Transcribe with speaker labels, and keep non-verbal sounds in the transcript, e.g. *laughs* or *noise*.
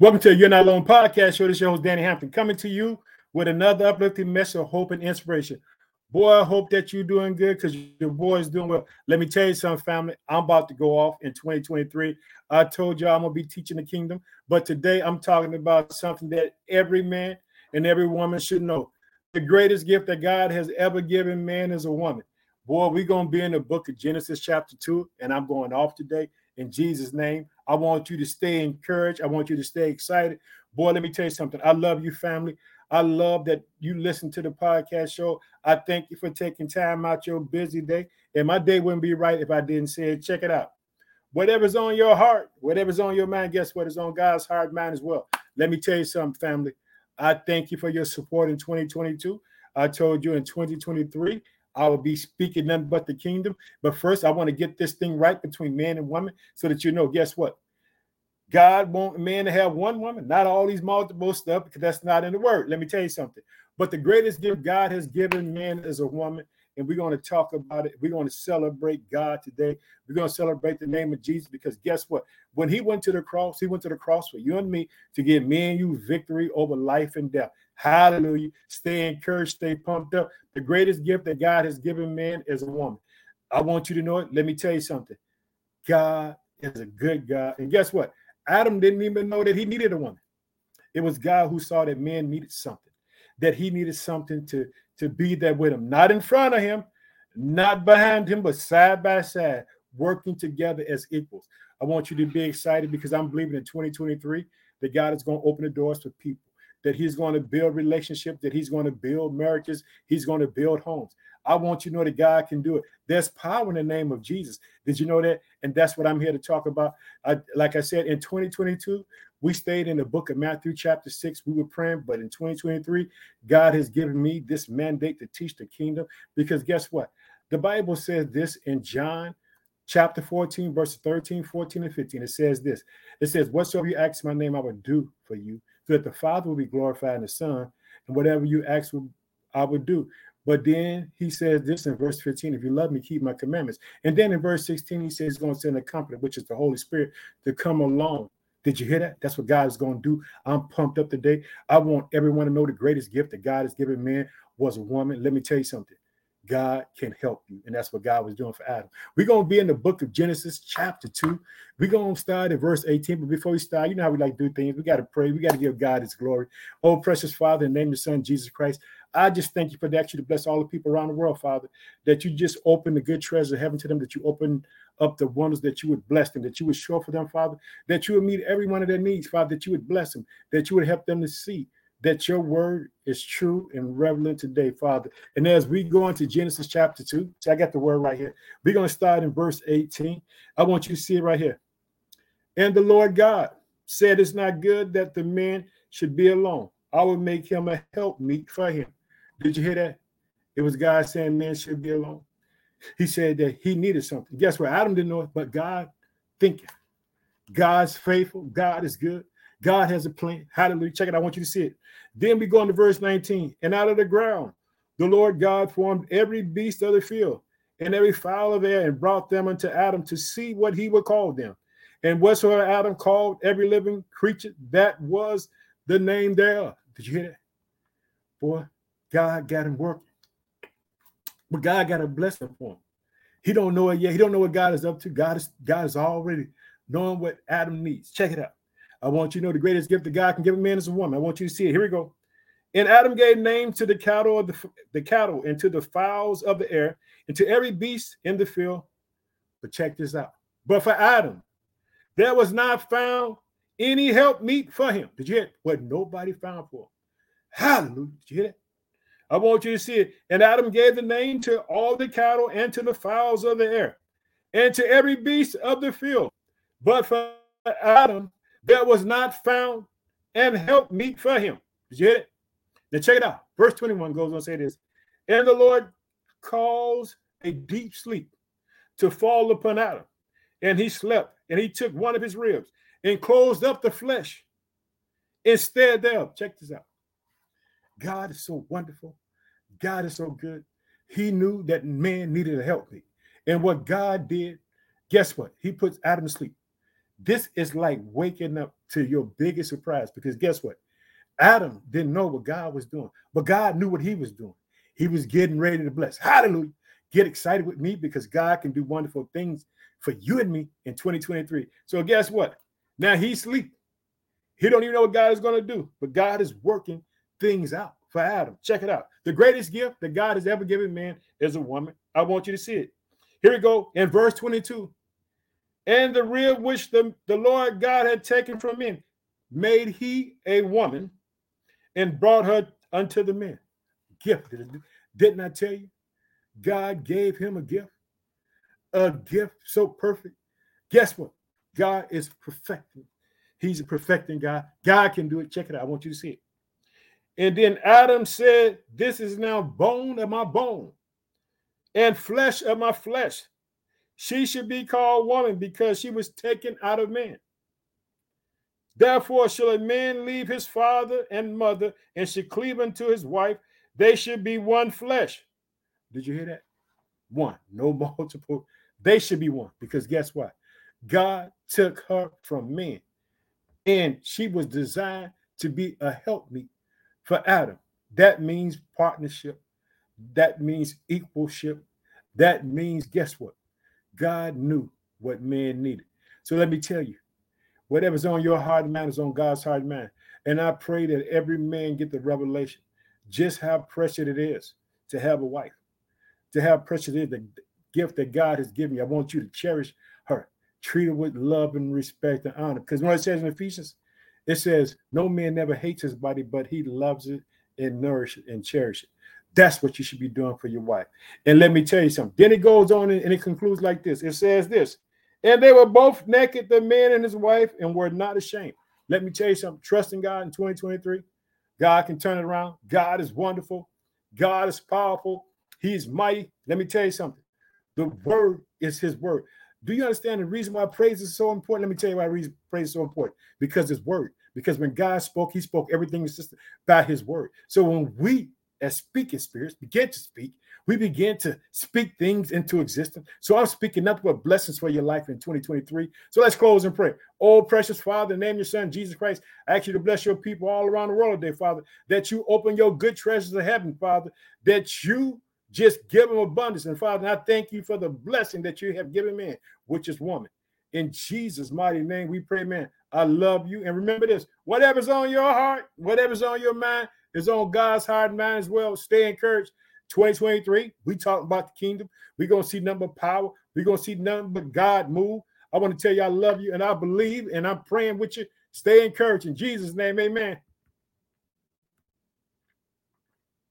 Speaker 1: Welcome to the You're Not Alone podcast show. This is your host, Danny Hampton, coming to you with another uplifting message of hope and inspiration. Boy, I hope that you're doing good because your boy is doing well. Let me tell you something, family. I'm about to go off in 2023. I told you I'm going to be teaching the kingdom, but today I'm talking about something that every man and every woman should know. The greatest gift that God has ever given man is a woman. Boy, we're going to be in the book of Genesis, chapter 2, and I'm going off today in Jesus' name. I want you to stay encouraged. I want you to stay excited. Boy, let me tell you something. I love you, family. I love that you listen to the podcast show. I thank you for taking time out your busy day. And my day wouldn't be right if I didn't say it. Check it out. Whatever's on your heart, whatever's on your mind, guess what is on God's heart, mind as well. Let me tell you something, family. I thank you for your support in 2022. I told you in 2023, I will be speaking nothing but the kingdom. But first, I want to get this thing right between man and woman so that you know, guess what? God want man to have one woman, not all these multiple stuff, because that's not in the word. Let me tell you something. But the greatest gift God has given man is a woman. And we're going to talk about it. We're going to celebrate God today. We're going to celebrate the name of Jesus because guess what? When he went to the cross, he went to the cross for you and me to give me and you victory over life and death. Hallelujah. Stay encouraged, stay pumped up. The greatest gift that God has given man is a woman. I want you to know it. Let me tell you something. God is a good God. And guess what? Adam didn't even know that he needed a woman. It was God who saw that man needed something, that he needed something to, to be there with him, not in front of him, not behind him, but side by side, working together as equals. I want you to be excited because I'm believing in 2023 that God is going to open the doors for people, that He's going to build relationships, that He's going to build marriages, He's going to build homes. I want you to know that God can do it. There's power in the name of Jesus. Did you know that? And that's what I'm here to talk about. I, like I said, in 2022, we stayed in the book of Matthew, chapter 6. We were praying, but in 2023, God has given me this mandate to teach the kingdom. Because guess what? The Bible says this in John chapter 14, verse 13, 14, and 15. It says this it says, Whatsoever you ask my name, I will do for you, so that the Father will be glorified in the Son, and whatever you ask, I will do. But then he says this in verse 15 if you love me, keep my commandments. And then in verse 16, he says he's going to send a comforter, which is the Holy Spirit, to come along. Did you hear that? That's what God is going to do. I'm pumped up today. I want everyone to know the greatest gift that God has given man was a woman. Let me tell you something. God can help you. And that's what God was doing for Adam. We're going to be in the book of Genesis, chapter 2. We're going to start at verse 18. But before we start, you know how we like to do things. We got to pray. We got to give God his glory. Oh, precious Father, in the name of the Son, Jesus Christ, I just thank you for that. You to bless all the people around the world, Father, that you just open the good treasure of heaven to them, that you open up the wonders that you would bless them, that you would show for them, Father, that you would meet every one of their needs, Father, that you would bless them, that you would help them to see that your word is true and relevant today, Father. And as we go into Genesis chapter 2, see, I got the word right here. We're going to start in verse 18. I want you to see it right here. And the Lord God said, It's not good that the man should be alone. I will make him a helpmeet for him. Did you hear that? It was God saying man should be alone. He said that he needed something. Guess what? Adam didn't know it, but God thinking. God's faithful. God is good. God has a plan. Hallelujah. Check it. I want you to see it. Then we go into verse 19. And out of the ground, the Lord God formed every beast of the field and every fowl of air and brought them unto Adam to see what he would call them. And whatsoever Adam called every living creature, that was the name thereof. Did you hear that? Boy, God got him working. But God got a blessing for him. He don't know it yet. He don't know what God is up to. God is God is already knowing what Adam needs. Check it out. I want you to know the greatest gift that God can give a man is a woman. I want you to see it. Here we go. And Adam gave name to the cattle of the, the cattle and to the fowls of the air and to every beast in the field. But check this out. But for Adam, there was not found any help meet for him. Did you hear? What nobody found for him. Hallelujah. Did you hear it? I want you to see it. And Adam gave the name to all the cattle and to the fowls of the air and to every beast of the field. But for Adam, there was not found and help meet for him. Did you hear it? Now check it out. Verse 21 goes on to say this. And the Lord caused a deep sleep to fall upon Adam. And he slept, and he took one of his ribs and closed up the flesh instead thereof. Check this out. God is so wonderful. God is so good. He knew that man needed a help. And what God did, guess what? He puts Adam to sleep. This is like waking up to your biggest surprise because guess what? Adam didn't know what God was doing, but God knew what he was doing. He was getting ready to bless. Hallelujah. Get excited with me because God can do wonderful things for you and me in 2023. So guess what? Now he's sleeping. He don't even know what God is going to do, but God is working things out for Adam. Check it out. The greatest gift that God has ever given man is a woman. I want you to see it. Here we go in verse 22. And the rib which the, the Lord God had taken from men made he a woman and brought her unto the men. Gift. Didn't I tell you? God gave him a gift, a gift so perfect. Guess what? God is perfecting. He's a perfecting God. God can do it. Check it out. I want you to see it. And then Adam said, This is now bone of my bone and flesh of my flesh. She should be called woman because she was taken out of man. Therefore, shall a man leave his father and mother and should cleave unto his wife, they should be one flesh. Did you hear that? One, no *laughs* multiple. They should be one because guess what? God took her from man and she was designed to be a helpmeet for Adam. That means partnership. That means equalship. That means, guess what? God knew what man needed. So let me tell you, whatever's on your heart mind is on God's heart and mind. And I pray that every man get the revelation just how precious it is to have a wife, to have precious it is the gift that God has given you. I want you to cherish her, treat her with love and respect and honor. Because when it says in Ephesians, it says, No man never hates his body, but he loves it and nourishes it and cherishes it. That's what you should be doing for your wife. And let me tell you something. Then it goes on and it concludes like this. It says this, and they were both naked, the man and his wife, and were not ashamed. Let me tell you something. Trust in God in 2023. God can turn it around. God is wonderful. God is powerful. He's mighty. Let me tell you something. The word is his word. Do you understand the reason why praise is so important? Let me tell you why praise is so important. Because his word. Because when God spoke, he spoke everything by his word. So when we as speaking spirits begin to speak, we begin to speak things into existence. So I'm speaking nothing but blessings for your life in 2023. So let's close and pray. Oh, precious Father, name your son, Jesus Christ. I ask you to bless your people all around the world today, Father, that you open your good treasures of heaven, Father, that you just give them abundance. And Father, I thank you for the blessing that you have given man, which is woman. In Jesus' mighty name, we pray, man. I love you. And remember this whatever's on your heart, whatever's on your mind, is on God's heart and mind as well. Stay encouraged. 2023, we talk about the kingdom. We're gonna see number power. We're gonna see nothing but God move. I want to tell you I love you and I believe and I'm praying with you. Stay encouraged in Jesus' name, amen.